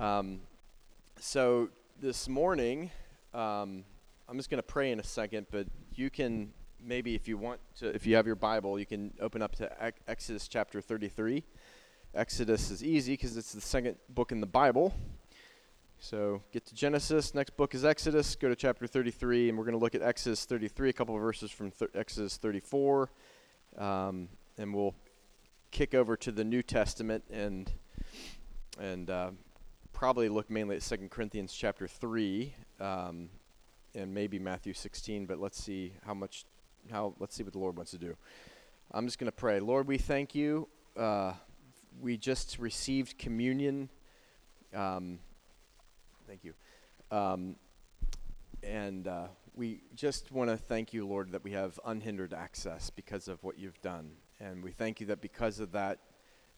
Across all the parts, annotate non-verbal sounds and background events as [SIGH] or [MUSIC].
Um, so this morning, um, I'm just going to pray in a second, but you can maybe, if you want to, if you have your Bible, you can open up to Ex- Exodus chapter 33. Exodus is easy because it's the second book in the Bible. So get to Genesis. Next book is Exodus. Go to chapter 33, and we're going to look at Exodus 33, a couple of verses from th- Exodus 34, um, and we'll kick over to the New Testament and and uh, probably look mainly at Second Corinthians chapter 3 um, and maybe Matthew 16. But let's see how much how let's see what the Lord wants to do. I'm just going to pray. Lord, we thank you. Uh, we just received communion. Um, Thank you. Um, and uh, we just want to thank you, Lord, that we have unhindered access because of what you've done. And we thank you that because of that,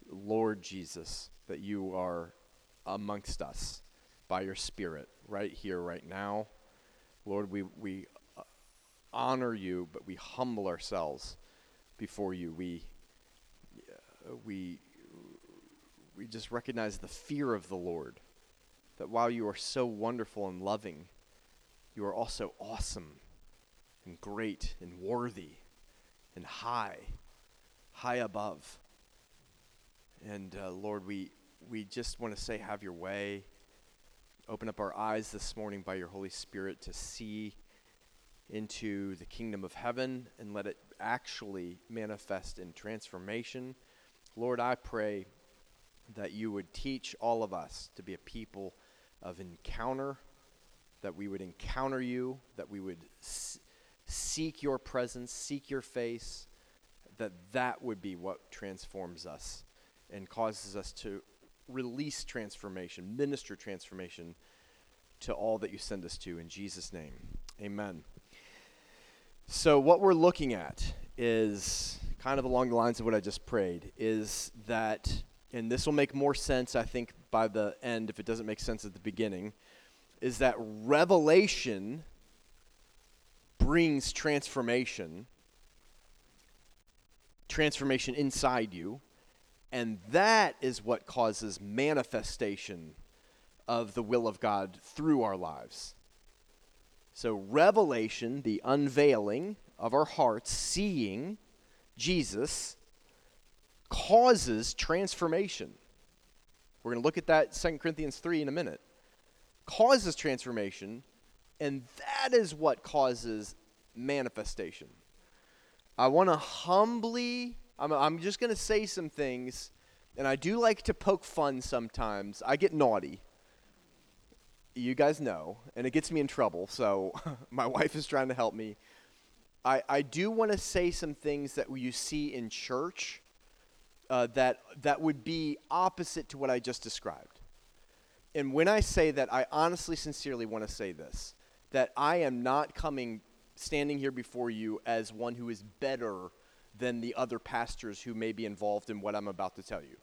Lord Jesus, that you are amongst us by your Spirit right here, right now. Lord, we, we uh, honor you, but we humble ourselves before you. We, uh, we, we just recognize the fear of the Lord that while you are so wonderful and loving, you are also awesome and great and worthy and high, high above. And uh, Lord, we, we just want to say, have your way. Open up our eyes this morning by your Holy Spirit to see into the kingdom of heaven and let it actually manifest in transformation. Lord, I pray that you would teach all of us to be a people of encounter, that we would encounter you, that we would seek your presence, seek your face, that that would be what transforms us and causes us to release transformation, minister transformation to all that you send us to in Jesus' name. Amen. So, what we're looking at is kind of along the lines of what I just prayed is that, and this will make more sense, I think, by the end if it doesn't make sense at the beginning, is that revelation brings transformation, transformation inside you, and that is what causes manifestation of the will of God through our lives. So, revelation, the unveiling of our hearts, seeing Jesus, causes transformation. We're going to look at that 2 Corinthians 3 in a minute. Causes transformation, and that is what causes manifestation. I want to humbly, I'm, I'm just going to say some things, and I do like to poke fun sometimes. I get naughty. You guys know, and it gets me in trouble, so [LAUGHS] my wife is trying to help me. I, I do want to say some things that you see in church uh, that, that would be opposite to what I just described. And when I say that, I honestly, sincerely want to say this that I am not coming, standing here before you as one who is better than the other pastors who may be involved in what I'm about to tell you.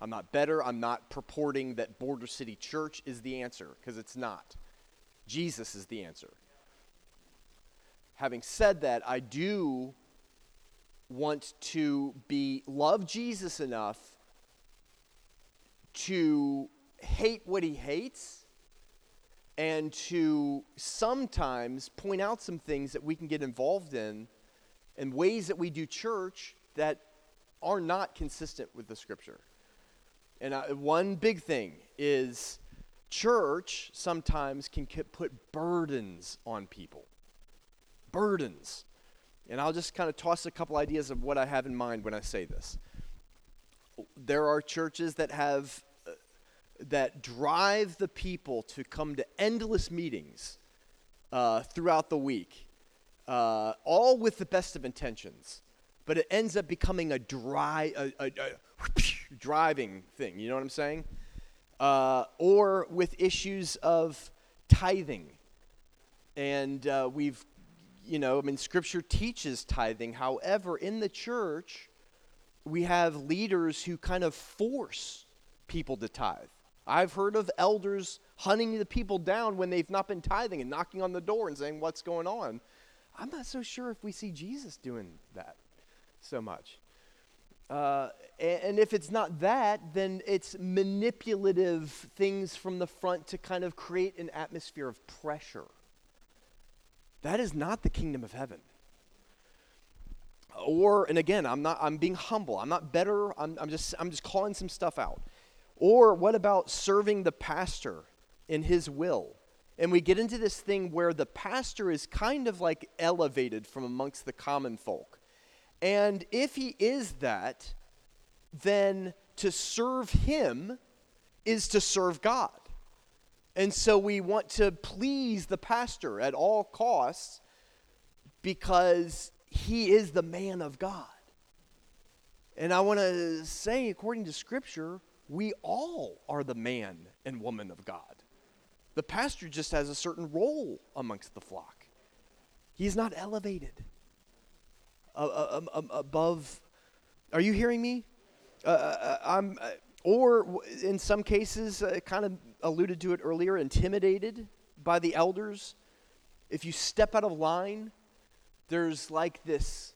I'm not better. I'm not purporting that Border City Church is the answer, because it's not. Jesus is the answer. Having said that, I do want to be love Jesus enough to hate what he hates and to sometimes point out some things that we can get involved in and ways that we do church that are not consistent with the scripture. And I, one big thing is church sometimes can put burdens on people. Burdens. And I'll just kind of toss a couple ideas of what I have in mind when I say this. There are churches that have uh, that drive the people to come to endless meetings uh, throughout the week, uh, all with the best of intentions, but it ends up becoming a dry, a, a, a [LAUGHS] driving thing. You know what I'm saying? Uh, or with issues of tithing, and uh, we've you know, I mean, Scripture teaches tithing. However, in the church, we have leaders who kind of force people to tithe. I've heard of elders hunting the people down when they've not been tithing and knocking on the door and saying, What's going on? I'm not so sure if we see Jesus doing that so much. Uh, and if it's not that, then it's manipulative things from the front to kind of create an atmosphere of pressure. That is not the kingdom of heaven. Or, and again, I'm not, I'm being humble. I'm not better. I'm, I'm just, I'm just calling some stuff out. Or what about serving the pastor in his will? And we get into this thing where the pastor is kind of like elevated from amongst the common folk. And if he is that, then to serve him is to serve God. And so we want to please the pastor at all costs because he is the man of God. And I want to say, according to Scripture, we all are the man and woman of God. The pastor just has a certain role amongst the flock. He's not elevated above. Are you hearing me? Uh, uh, uh I'm, uh, or in some cases, uh, kind of alluded to it earlier, intimidated by the elders. If you step out of line, there's like this,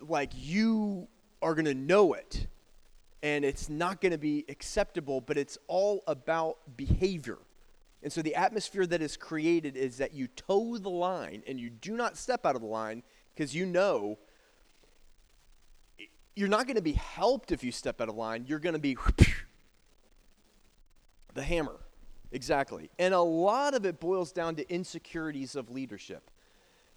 like you are going to know it, and it's not going to be acceptable, but it's all about behavior. And so the atmosphere that is created is that you toe the line and you do not step out of the line because you know you're not going to be helped if you step out of line. You're going to be [LAUGHS] the hammer. Exactly. And a lot of it boils down to insecurities of leadership.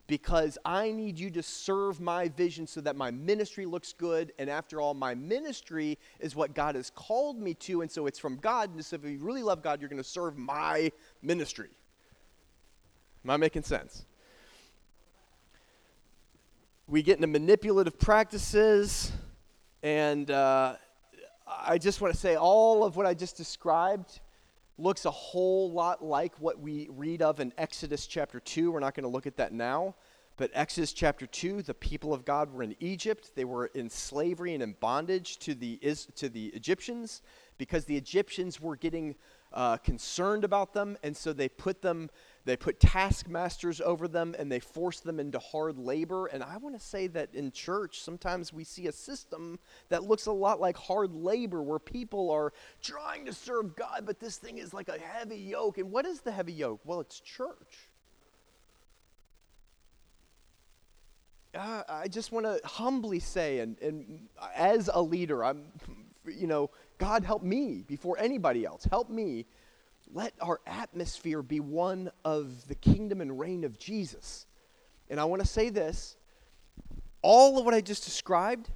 Because I need you to serve my vision so that my ministry looks good. And after all, my ministry is what God has called me to. And so it's from God. And so if you really love God, you're going to serve my ministry. Am I making sense? We get into manipulative practices and uh, I just want to say all of what I just described looks a whole lot like what we read of in Exodus chapter 2. We're not going to look at that now. But Exodus chapter 2, the people of God were in Egypt. They were in slavery and in bondage to the, to the Egyptians because the Egyptians were getting uh, concerned about them. And so they put them they put taskmasters over them and they force them into hard labor. And I want to say that in church, sometimes we see a system that looks a lot like hard labor where people are trying to serve God, but this thing is like a heavy yoke. And what is the heavy yoke? Well, it's church. Uh, I just want to humbly say, and, and as a leader, I'm, you know, God help me before anybody else. Help me let our atmosphere be one of the kingdom and reign of Jesus. And I want to say this all of what I just described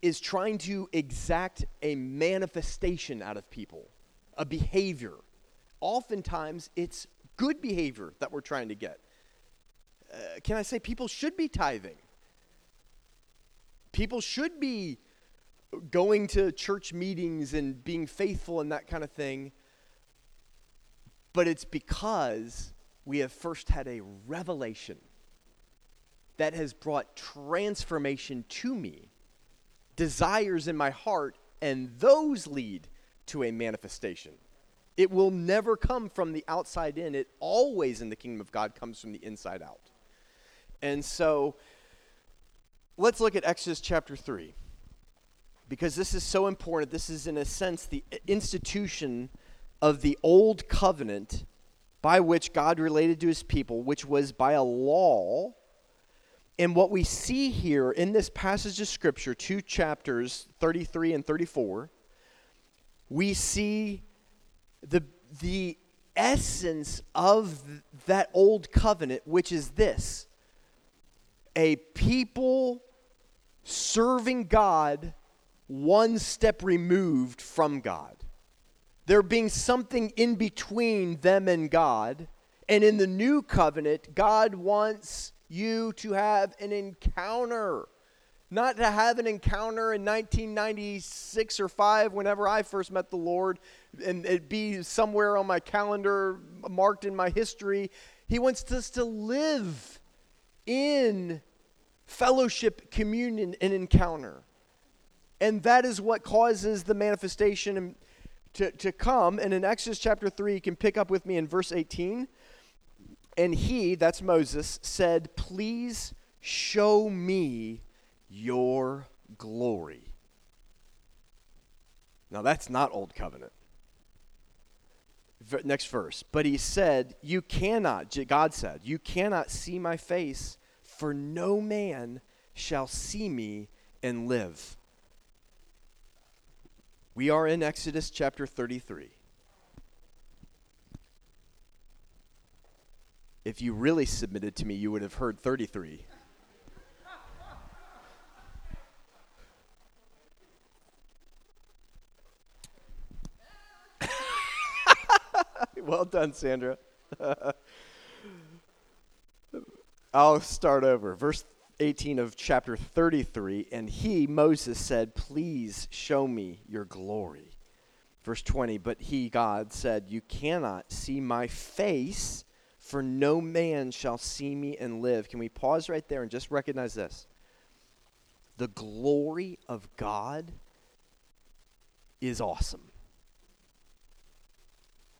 is trying to exact a manifestation out of people, a behavior. Oftentimes, it's good behavior that we're trying to get. Uh, can I say people should be tithing? People should be going to church meetings and being faithful and that kind of thing but it's because we have first had a revelation that has brought transformation to me, desires in my heart, and those lead to a manifestation. It will never come from the outside in. It always in the kingdom of God comes from the inside out. And so let's look at Exodus chapter 3 because this is so important. This is, in a sense, the institution of the old covenant by which God related to his people, which was by a law. And what we see here in this passage of Scripture, two chapters, 33 and 34, we see the, the essence of that old covenant, which is this a people serving God one step removed from God there being something in between them and God. And in the new covenant, God wants you to have an encounter. Not to have an encounter in 1996 or 5 whenever I first met the Lord and it be somewhere on my calendar marked in my history. He wants us to live in fellowship, communion, and encounter. And that is what causes the manifestation to, to come. And in Exodus chapter 3, you can pick up with me in verse 18. And he, that's Moses, said, Please show me your glory. Now, that's not Old Covenant. Next verse. But he said, You cannot, God said, you cannot see my face, for no man shall see me and live. We are in Exodus chapter 33. If you really submitted to me, you would have heard 33. [LAUGHS] well done, Sandra. [LAUGHS] I'll start over. Verse 18 of chapter 33 And he, Moses, said, Please show me your glory. Verse 20 But he, God, said, You cannot see my face, for no man shall see me and live. Can we pause right there and just recognize this? The glory of God is awesome.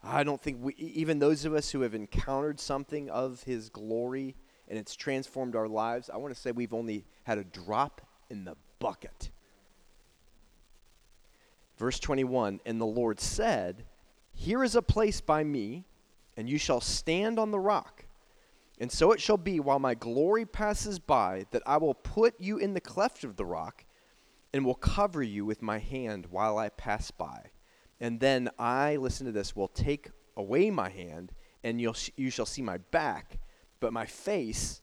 I don't think we, even those of us who have encountered something of his glory and it's transformed our lives, I want to say we've only had a drop in the bucket. Verse 21 And the Lord said, Here is a place by me, and you shall stand on the rock. And so it shall be while my glory passes by that I will put you in the cleft of the rock and will cover you with my hand while I pass by. And then I, listen to this, will take away my hand, and you'll you shall see my back, but my face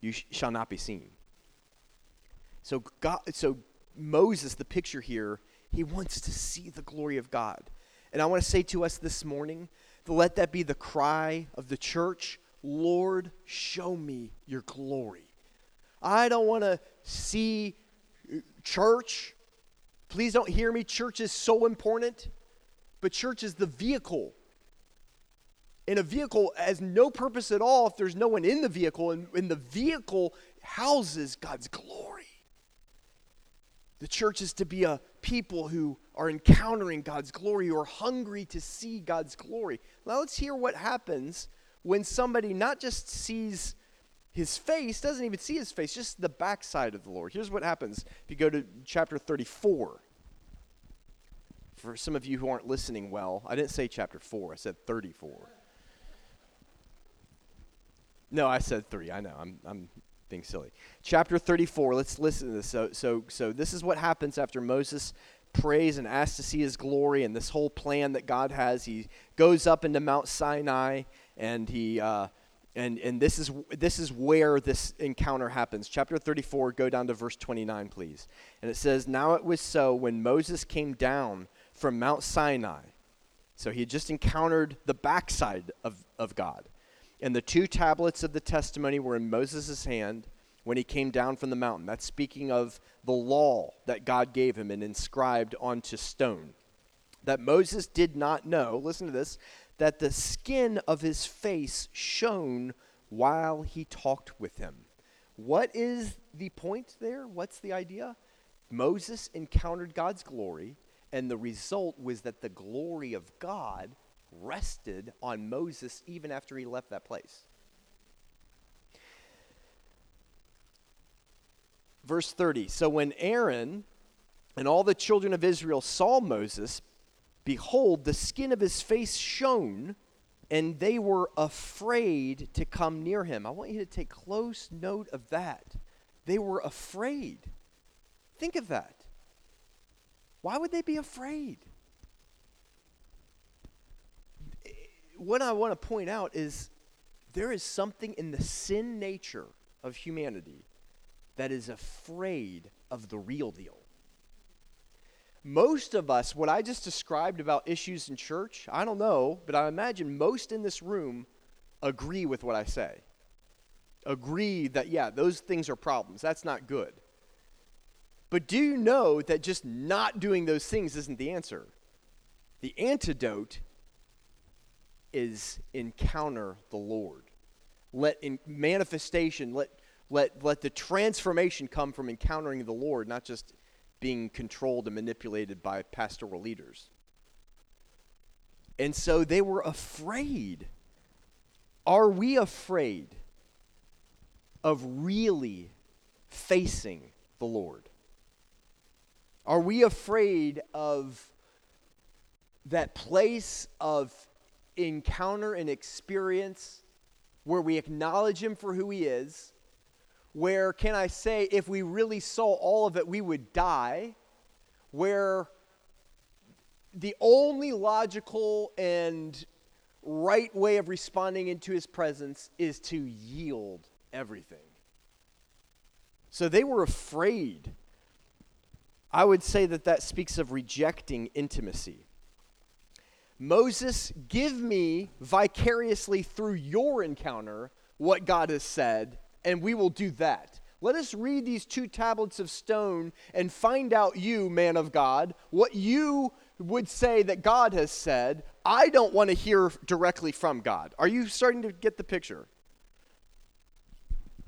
you sh- shall not be seen. So God, so Moses, the picture here, he wants to see the glory of God. And I want to say to us this morning, to let that be the cry of the church, Lord, show me your glory. I don't want to see uh, church. Please don't hear me. Church is so important. But church is the vehicle. And a vehicle has no purpose at all if there's no one in the vehicle, and, and the vehicle houses God's glory. The church is to be a people who are encountering God's glory, who are hungry to see God's glory. Now let's hear what happens when somebody not just sees his face, doesn't even see his face, just the backside of the Lord. Here's what happens if you go to chapter 34 for some of you who aren't listening well, I didn't say chapter 4, I said 34. No, I said 3. I know. I'm I'm being silly. Chapter 34, let's listen to this. So so so this is what happens after Moses prays and asks to see his glory and this whole plan that God has. He goes up into Mount Sinai and he uh, and and this is this is where this encounter happens. Chapter 34, go down to verse 29, please. And it says, "Now it was so when Moses came down from Mount Sinai. So he had just encountered the backside of, of God. And the two tablets of the testimony were in Moses' hand when he came down from the mountain. That's speaking of the law that God gave him and inscribed onto stone. That Moses did not know, listen to this, that the skin of his face shone while he talked with him. What is the point there? What's the idea? Moses encountered God's glory and the result was that the glory of God rested on Moses even after he left that place. Verse 30 So when Aaron and all the children of Israel saw Moses, behold, the skin of his face shone, and they were afraid to come near him. I want you to take close note of that. They were afraid. Think of that. Why would they be afraid? What I want to point out is there is something in the sin nature of humanity that is afraid of the real deal. Most of us, what I just described about issues in church, I don't know, but I imagine most in this room agree with what I say. Agree that, yeah, those things are problems. That's not good. But do you know that just not doing those things isn't the answer? The antidote is encounter the Lord. Let in manifestation, let let let the transformation come from encountering the Lord, not just being controlled and manipulated by pastoral leaders. And so they were afraid. Are we afraid of really facing the Lord? Are we afraid of that place of encounter and experience where we acknowledge Him for who He is? Where, can I say, if we really saw all of it, we would die? Where the only logical and right way of responding into his presence is to yield everything. So they were afraid. I would say that that speaks of rejecting intimacy. Moses, give me vicariously through your encounter what God has said, and we will do that. Let us read these two tablets of stone and find out, you, man of God, what you would say that God has said. I don't want to hear directly from God. Are you starting to get the picture?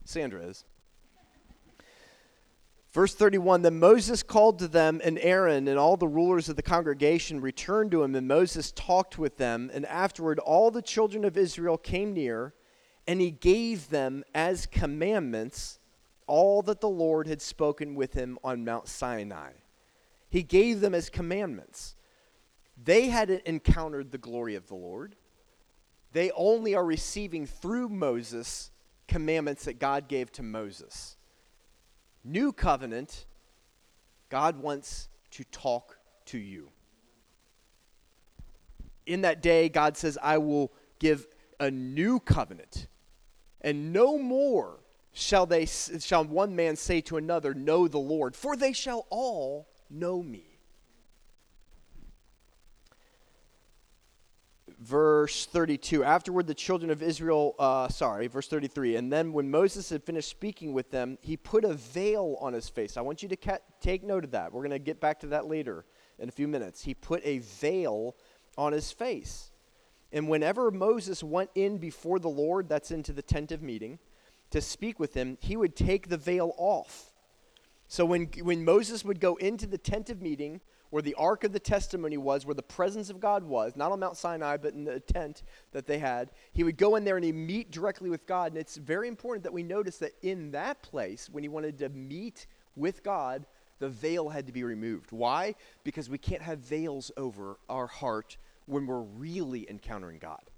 Sandra is. Verse 31 Then Moses called to them, and Aaron and all the rulers of the congregation returned to him, and Moses talked with them. And afterward, all the children of Israel came near, and he gave them as commandments all that the Lord had spoken with him on Mount Sinai. He gave them as commandments. They hadn't encountered the glory of the Lord. They only are receiving through Moses commandments that God gave to Moses. New covenant, God wants to talk to you. In that day, God says, I will give a new covenant, and no more shall they shall one man say to another, Know the Lord, for they shall all know me. Verse 32. Afterward, the children of Israel, uh, sorry, verse 33. And then when Moses had finished speaking with them, he put a veil on his face. I want you to ca- take note of that. We're going to get back to that later in a few minutes. He put a veil on his face. And whenever Moses went in before the Lord, that's into the tent of meeting, to speak with him, he would take the veil off. So when, when Moses would go into the tent of meeting, where the ark of the testimony was, where the presence of God was, not on Mount Sinai, but in the tent that they had. He would go in there and he'd meet directly with God. And it's very important that we notice that in that place, when he wanted to meet with God, the veil had to be removed. Why? Because we can't have veils over our heart when we're really encountering God.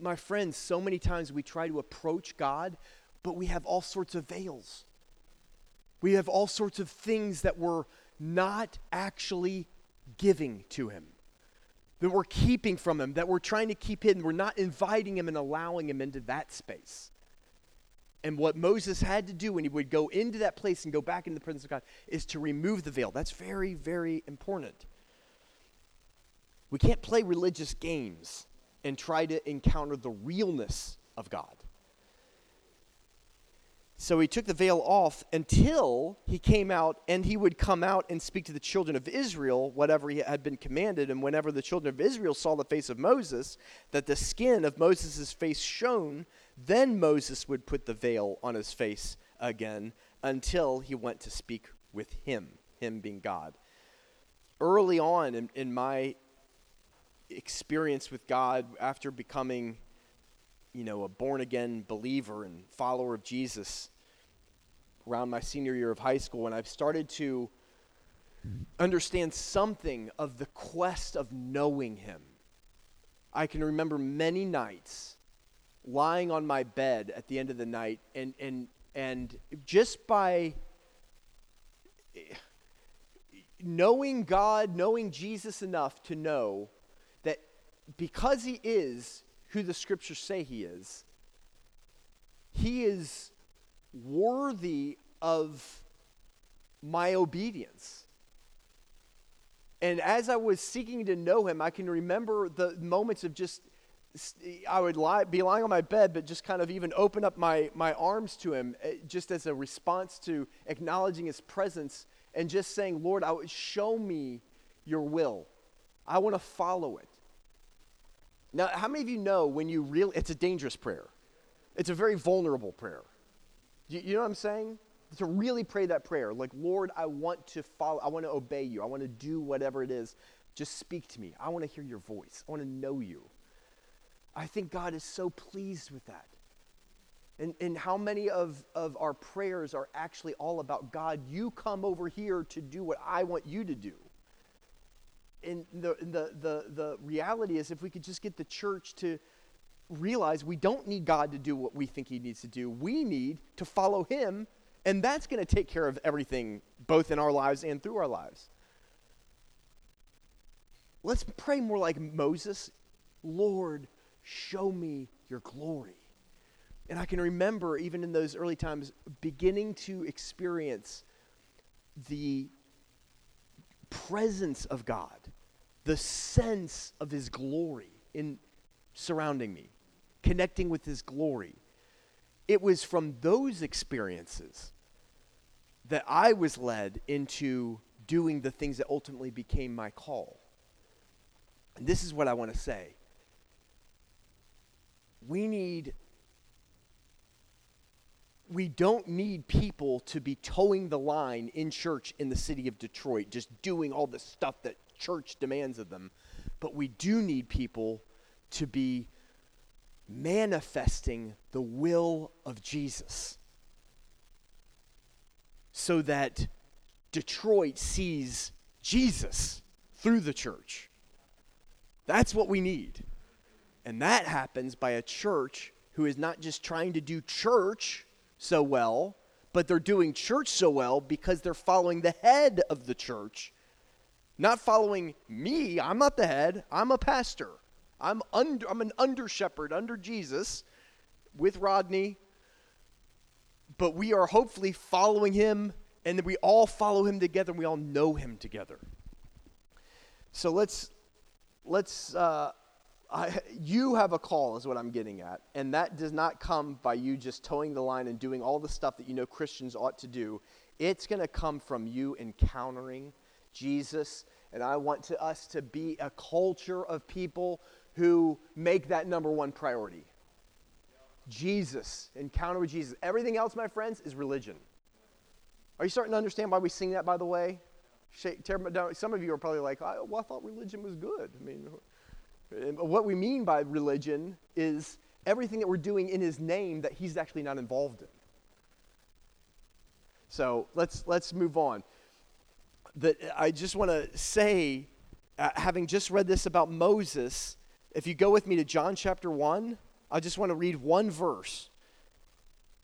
My friends, so many times we try to approach God, but we have all sorts of veils. We have all sorts of things that we're not actually giving to Him, that we're keeping from Him, that we're trying to keep hidden. We're not inviting Him and allowing Him into that space. And what Moses had to do when he would go into that place and go back into the presence of God is to remove the veil. That's very, very important. We can't play religious games and try to encounter the realness of God. So he took the veil off until he came out, and he would come out and speak to the children of Israel, whatever he had been commanded. And whenever the children of Israel saw the face of Moses, that the skin of Moses' face shone, then Moses would put the veil on his face again until he went to speak with him, him being God. Early on in, in my experience with God, after becoming you know, a born again believer and follower of Jesus, around my senior year of high school, and I've started to understand something of the quest of knowing Him. I can remember many nights lying on my bed at the end of the night, and, and, and just by knowing God, knowing Jesus enough to know that because He is who the scriptures say He is, He is worthy of my obedience. And as I was seeking to know him, I can remember the moments of just, I would lie, be lying on my bed, but just kind of even open up my, my arms to him eh, just as a response to acknowledging his presence and just saying, Lord, I show me your will. I want to follow it. Now, how many of you know when you really, it's a dangerous prayer? It's a very vulnerable prayer. You, you know what I'm saying? To really pray that prayer, like, Lord, I want to follow, I want to obey you, I want to do whatever it is. Just speak to me. I want to hear your voice, I want to know you. I think God is so pleased with that. And, and how many of, of our prayers are actually all about God, you come over here to do what I want you to do? And the, the, the, the reality is, if we could just get the church to realize we don't need God to do what we think He needs to do, we need to follow Him, and that's going to take care of everything, both in our lives and through our lives. Let's pray more like Moses Lord, show me your glory. And I can remember, even in those early times, beginning to experience the presence of God, the sense of His glory in surrounding me, connecting with His glory. It was from those experiences that I was led into doing the things that ultimately became my call. And this is what I want to say. We need we don't need people to be toeing the line in church in the city of Detroit, just doing all the stuff that church demands of them. But we do need people to be manifesting the will of Jesus so that Detroit sees Jesus through the church. That's what we need. And that happens by a church who is not just trying to do church so well, but they're doing church so well because they're following the head of the church, not following me. I'm not the head, I'm a pastor. I'm, under, I'm an under shepherd under Jesus with Rodney, but we are hopefully following him, and we all follow him together, and we all know him together. So let's let's uh, I, you have a call, is what I'm getting at. And that does not come by you just toeing the line and doing all the stuff that you know Christians ought to do. It's going to come from you encountering Jesus. And I want to, us to be a culture of people who make that number one priority. Jesus, encounter with Jesus. Everything else, my friends, is religion. Are you starting to understand why we sing that, by the way? Some of you are probably like, well, I thought religion was good. I mean, what we mean by religion is everything that we're doing in his name that he's actually not involved in. So let's, let's move on. That I just want to say, uh, having just read this about Moses, if you go with me to John chapter 1, I just want to read one verse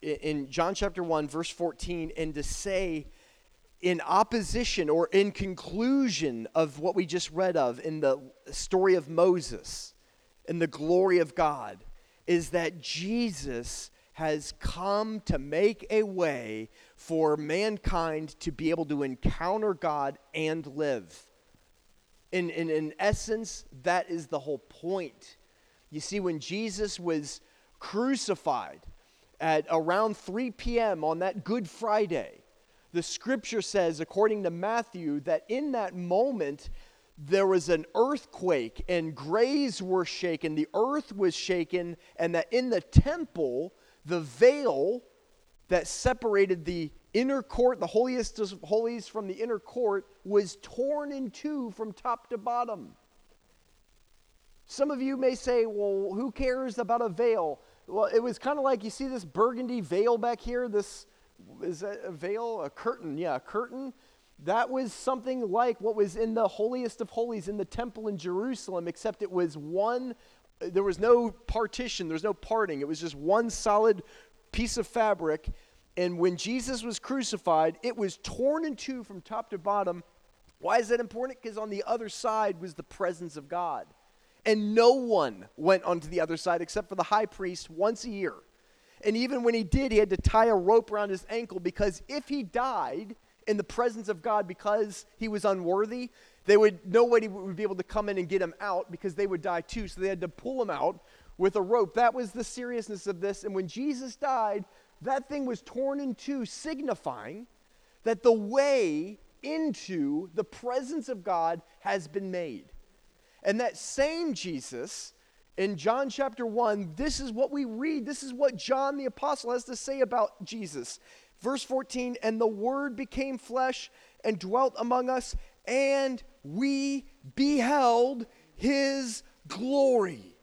in, John chapter 1, verse 14, and to say, in opposition or in conclusion of what we just read of in the story of Moses and the glory of God is that Jesus has come to make a way for mankind to be able to encounter God and live. In, in, in essence, that is the whole point. You see, when Jesus was crucified at around 3 p.m. on that Good Friday, the scripture says, according to Matthew, that in that moment there was an earthquake and graves were shaken, the earth was shaken, and that in the temple, the veil that separated the inner court, the holiest of holies from the inner court, was torn in two from top to bottom. Some of you may say, well, who cares about a veil? Well, it was kind of like you see this burgundy veil back here, this is that a veil? A curtain, yeah, a curtain. That was something like what was in the holiest of holies in the temple in Jerusalem, except it was one, there was no partition, there was no parting. It was just one solid piece of fabric. And when Jesus was crucified, it was torn in two from top to bottom. Why is that important? Because on the other side was the presence of God. And no one went onto the other side except for the high priest once a year. And even when he did, he had to tie a rope around his ankle because if he died in the presence of God because he was unworthy, they would nobody would be able to come in and get him out because they would die too. So they had to pull him out with a rope. That was the seriousness of this. And when Jesus died, that thing was torn in two, signifying that the way into the presence of God has been made. And that same Jesus in John chapter 1, this is what we read. This is what John the Apostle has to say about Jesus. Verse 14, and the Word became flesh and dwelt among us, and we beheld his glory.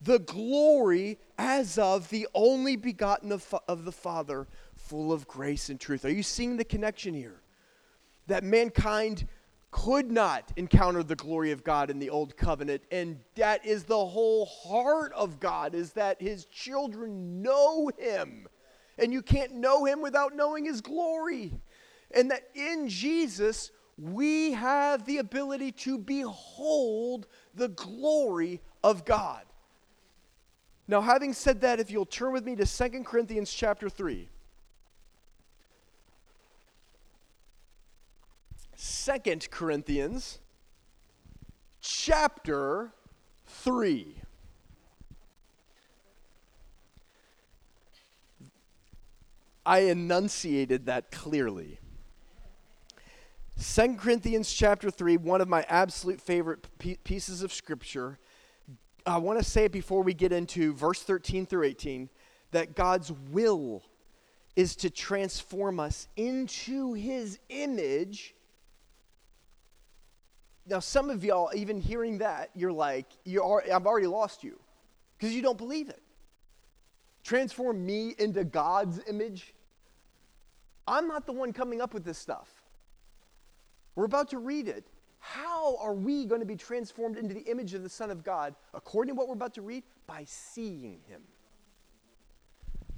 The glory as of the only begotten of, of the Father, full of grace and truth. Are you seeing the connection here? That mankind could not encounter the glory of God in the old covenant and that is the whole heart of God is that his children know him and you can't know him without knowing his glory and that in Jesus we have the ability to behold the glory of God now having said that if you'll turn with me to Second Corinthians chapter 3 Second Corinthians chapter 3. I enunciated that clearly. 2 Corinthians chapter 3, one of my absolute favorite pieces of scripture. I want to say before we get into verse 13 through 18 that God's will is to transform us into his image now, some of y'all, even hearing that, you're like, you are, I've already lost you because you don't believe it. Transform me into God's image. I'm not the one coming up with this stuff. We're about to read it. How are we going to be transformed into the image of the Son of God according to what we're about to read? By seeing him.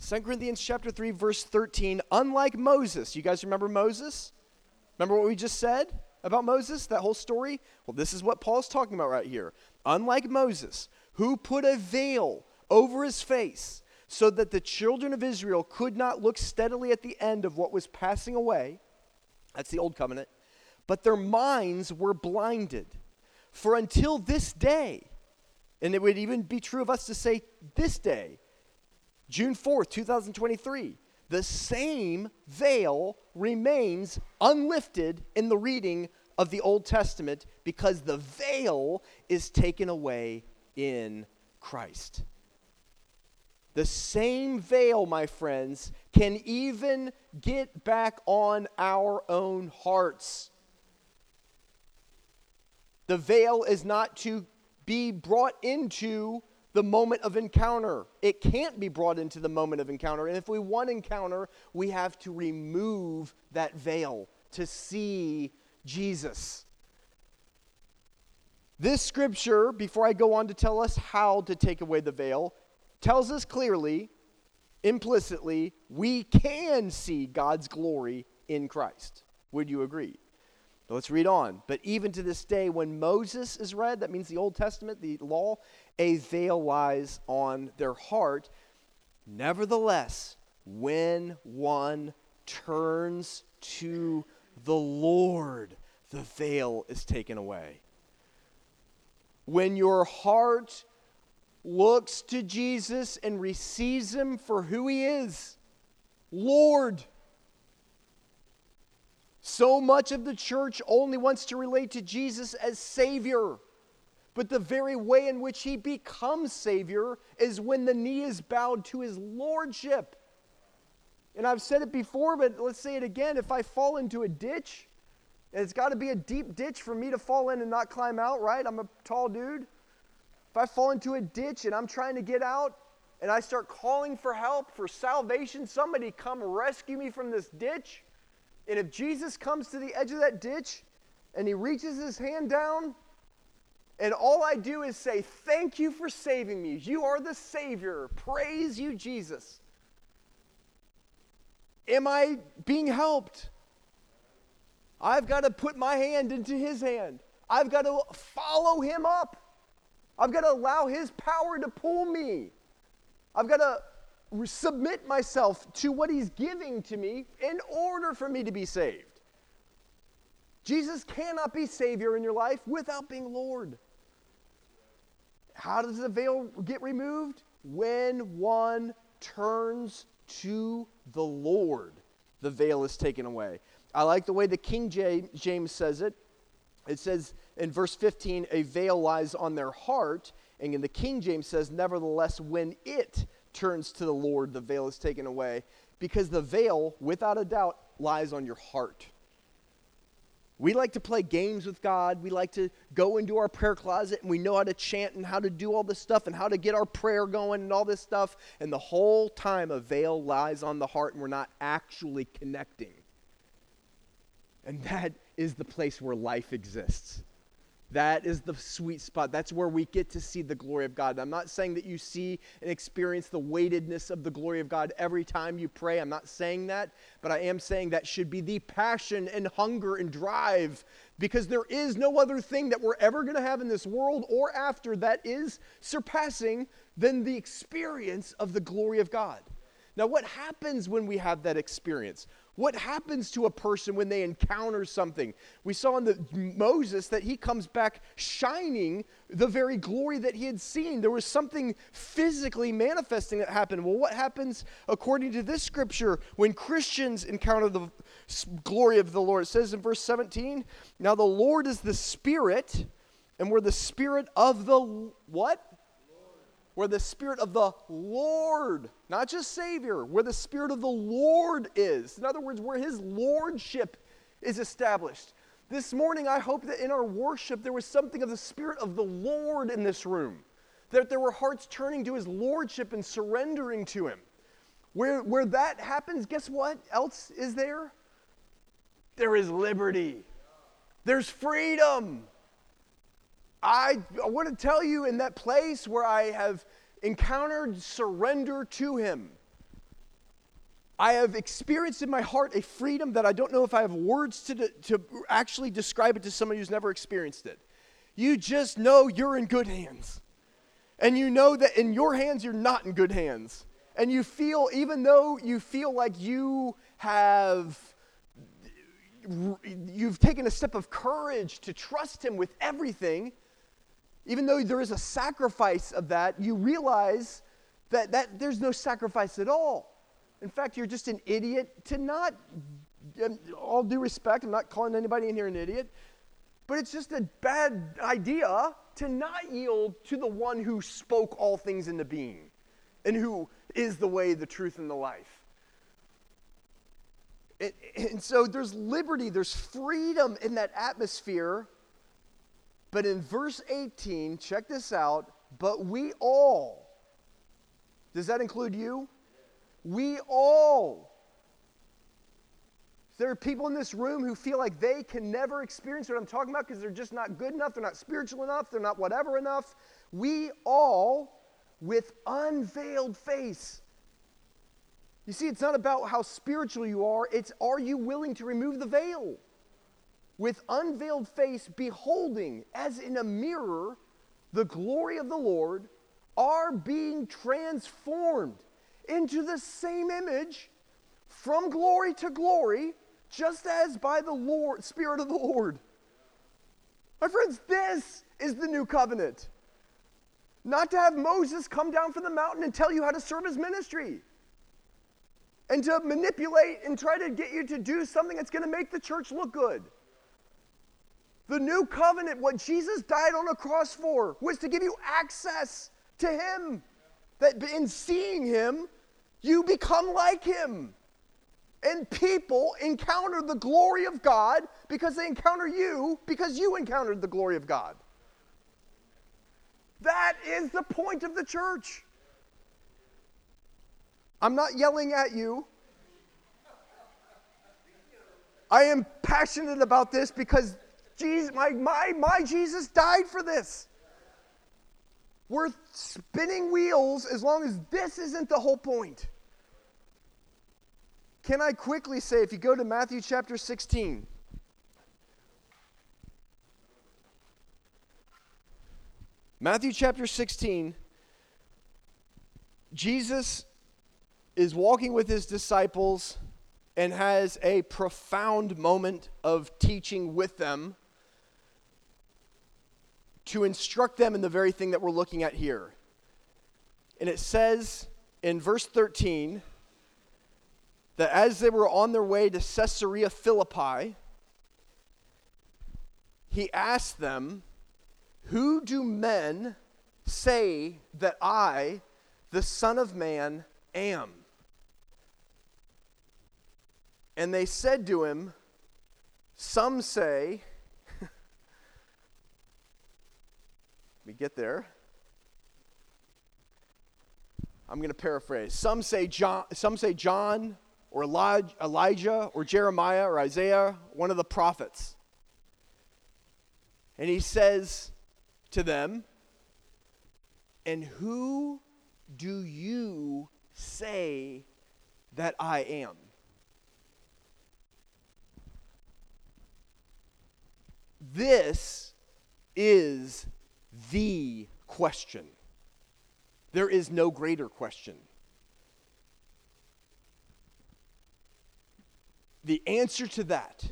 2 Corinthians chapter 3 verse 13 unlike Moses. You guys remember Moses? Remember what we just said? about Moses, that whole story? Well, this is what Paul's talking about right here. Unlike Moses, who put a veil over his face so that the children of Israel could not look steadily at the end of what was passing away, that's the old covenant, but their minds were blinded. For until this day, and it would even be true of us to say this day, June 4th, 2023, the same veil remains unlifted in the reading of the Old Testament because the veil is taken away in Christ. The same veil, my friends, can even get back on our own hearts. The veil is not to be brought into the moment of encounter. It can't be brought into the moment of encounter. And if we want encounter, we have to remove that veil to see Jesus. This scripture, before I go on to tell us how to take away the veil, tells us clearly, implicitly, we can see God's glory in Christ. Would you agree? Let's read on. But even to this day, when Moses is read, that means the Old Testament, the law, a veil lies on their heart. Nevertheless, when one turns to the Lord, the veil is taken away. When your heart looks to Jesus and receives him for who he is, Lord, so much of the church only wants to relate to Jesus as Savior. But the very way in which he becomes Savior is when the knee is bowed to his Lordship. And I've said it before, but let's say it again. If I fall into a ditch, it's got to be a deep ditch for me to fall in and not climb out, right? I'm a tall dude. If I fall into a ditch and I'm trying to get out, and I start calling for help, for salvation, somebody come rescue me from this ditch and if Jesus comes to the edge of that ditch and he reaches his hand down, and all I do is say, Thank you for saving me. You are the Savior. Praise you, Jesus. Am I being helped? I've got to put my hand into his hand. I've got to follow him up. I've got to allow his power to pull me. I've got to submit myself to what he's giving to me in order for me to be saved. Jesus cannot be Savior in your life without being Lord. How does the veil get removed? When one turns to the Lord, the veil is taken away. I like the way the King James says it. It says in verse 15, a veil lies on their heart. And in the King James says, nevertheless, when it turns to the Lord, the veil is taken away. Because the veil, without a doubt, lies on your heart. We like to play games with God. We like to go into our prayer closet and we know how to chant and how to do all this stuff and how to get our prayer going and all this stuff. And the whole time a veil lies on the heart and we're not actually connecting. And that is the place where life exists. That is the sweet spot. That's where we get to see the glory of God. I'm not saying that you see and experience the weightedness of the glory of God every time you pray. I'm not saying that, but I am saying that should be the passion and hunger and drive because there is no other thing that we're ever going to have in this world or after that is surpassing than the experience of the glory of God. Now, what happens when we have that experience? What happens to a person when they encounter something? We saw in the Moses that he comes back shining the very glory that he had seen. There was something physically manifesting that happened. Well, what happens according to this scripture when Christians encounter the glory of the Lord? It says in verse 17, "Now the Lord is the Spirit, and where the Spirit of the what? Where the Spirit of the Lord, not just Savior, where the Spirit of the Lord is. In other words, where His Lordship is established. This morning, I hope that in our worship there was something of the Spirit of the Lord in this room, that there were hearts turning to His Lordship and surrendering to Him. Where, where that happens, guess what else is there? There is liberty, there's freedom. I, I want to tell you in that place where I have encountered surrender to Him, I have experienced in my heart a freedom that I don't know if I have words to, to actually describe it to somebody who's never experienced it. You just know you're in good hands. And you know that in your hands, you're not in good hands. And you feel, even though you feel like you have you've taken a step of courage to trust him with everything even though there is a sacrifice of that, you realize that, that there's no sacrifice at all. In fact, you're just an idiot to not, um, all due respect, I'm not calling anybody in here an idiot, but it's just a bad idea to not yield to the one who spoke all things into being and who is the way, the truth, and the life. And, and so there's liberty, there's freedom in that atmosphere but in verse 18, check this out, but we all, does that include you? We all. There are people in this room who feel like they can never experience what I'm talking about because they're just not good enough, they're not spiritual enough, they're not whatever enough. We all, with unveiled face. You see, it's not about how spiritual you are, it's are you willing to remove the veil? With unveiled face, beholding as in a mirror the glory of the Lord, are being transformed into the same image from glory to glory, just as by the Lord, Spirit of the Lord. My friends, this is the new covenant. Not to have Moses come down from the mountain and tell you how to serve his ministry and to manipulate and try to get you to do something that's going to make the church look good. The new covenant, what Jesus died on a cross for, was to give you access to Him. That in seeing Him, you become like Him. And people encounter the glory of God because they encounter you because you encountered the glory of God. That is the point of the church. I'm not yelling at you. I am passionate about this because Jesus, my, my, my Jesus died for this. We're spinning wheels as long as this isn't the whole point. Can I quickly say, if you go to Matthew chapter 16, Matthew chapter 16, Jesus is walking with his disciples and has a profound moment of teaching with them to instruct them in the very thing that we're looking at here. And it says in verse 13 that as they were on their way to Caesarea Philippi, he asked them, Who do men say that I, the Son of Man, am? And they said to him, Some say, we get there. I'm going to paraphrase. Some say John, some say John or Elijah or Jeremiah or Isaiah, one of the prophets. And he says to them, And who do you say that I am? This is the question. There is no greater question. The answer to that,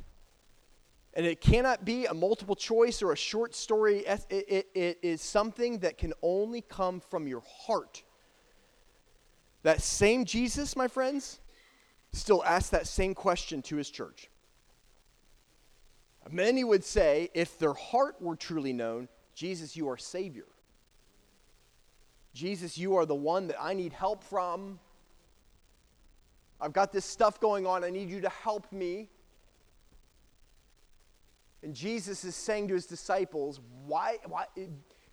and it cannot be a multiple choice or a short story, it, it, it is something that can only come from your heart. That same Jesus, my friends, still asks that same question to his church. Many would say, if their heart were truly known, Jesus, you are Savior. Jesus, you are the one that I need help from. I've got this stuff going on. I need you to help me. And Jesus is saying to his disciples, why, why,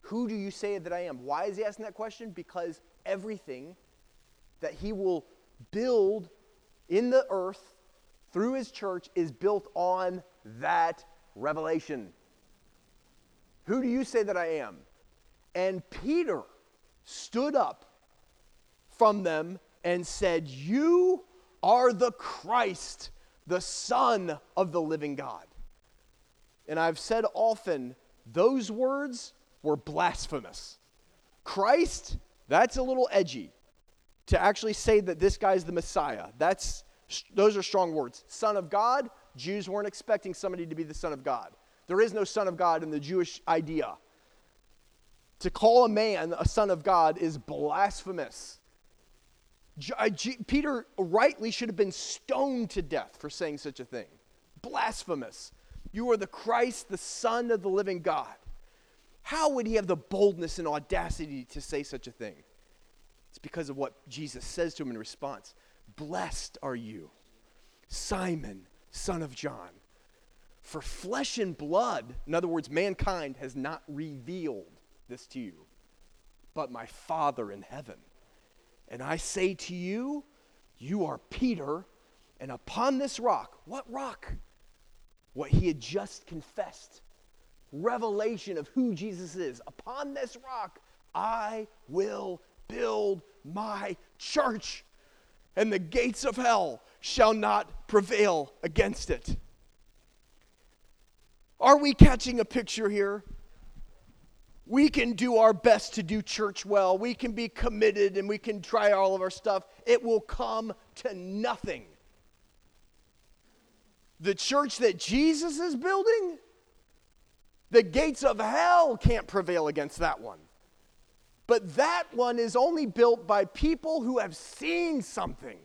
Who do you say that I am? Why is he asking that question? Because everything that he will build in the earth through his church is built on that revelation. Who do you say that I am? And Peter stood up from them and said, You are the Christ, the Son of the living God. And I've said often, those words were blasphemous. Christ, that's a little edgy. To actually say that this guy's the Messiah, that's, those are strong words. Son of God, Jews weren't expecting somebody to be the Son of God. There is no Son of God in the Jewish idea. To call a man a Son of God is blasphemous. Peter rightly should have been stoned to death for saying such a thing. Blasphemous. You are the Christ, the Son of the living God. How would he have the boldness and audacity to say such a thing? It's because of what Jesus says to him in response Blessed are you, Simon, son of John. For flesh and blood, in other words, mankind, has not revealed this to you, but my Father in heaven. And I say to you, you are Peter, and upon this rock, what rock? What he had just confessed. Revelation of who Jesus is. Upon this rock, I will build my church, and the gates of hell shall not prevail against it. Are we catching a picture here? we can do our best to do church well. We can be committed and we can try all of our stuff. It will come to nothing. The church that Jesus is building, the gates of hell can't prevail against that one. But that one is only built by people who have seen something.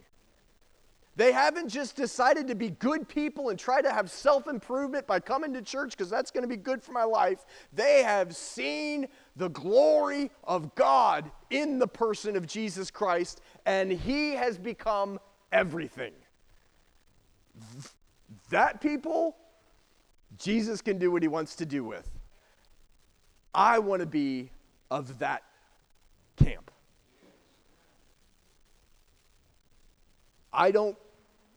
They haven't just decided to be good people and try to have self improvement by coming to church because that's going to be good for my life. They have seen the glory of God in the person of Jesus Christ, and He has become everything. That people, Jesus can do what He wants to do with. I want to be of that camp. I don't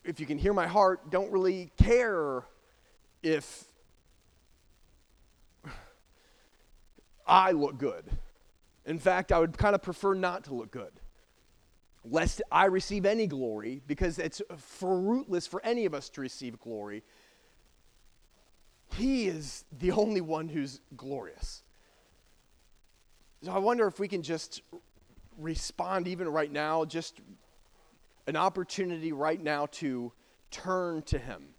if you can hear my heart, don't really care if I look good. In fact, I would kind of prefer not to look good, lest I receive any glory, because it's fruitless for any of us to receive glory. He is the only one who's glorious. So I wonder if we can just respond even right now, just an opportunity right now to turn to Him.